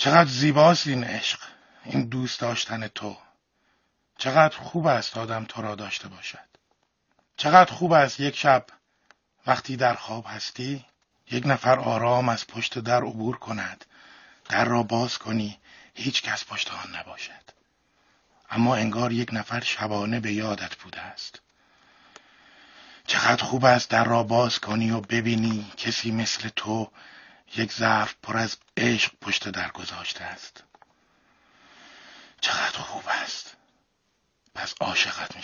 چقدر زیباست این عشق این دوست داشتن تو. چقدر خوب است آدم تو را داشته باشد. چقدر خوب است یک شب وقتی در خواب هستی یک نفر آرام از پشت در عبور کند. در را باز کنی هیچ کس پشت آن نباشد. اما انگار یک نفر شبانه به یادت بوده است. چقدر خوب است در را باز کنی و ببینی کسی مثل تو یک ظرف پر از عشق پشت در گذاشته است. چقدر خوب است. پس عاشقت می